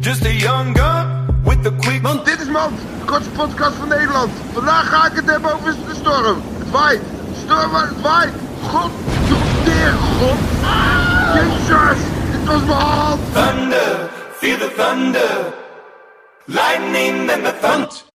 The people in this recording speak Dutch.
Just a young gun with the quick. Want dit is Mand, de kortste podcast van Nederland. Vandaag ga ik het hebben over de storm. Het waait. Storm, het waait. God, deer, God. Jezus, dit was mijn hand. Thunder, feel the thunder. Lightning and the thunder.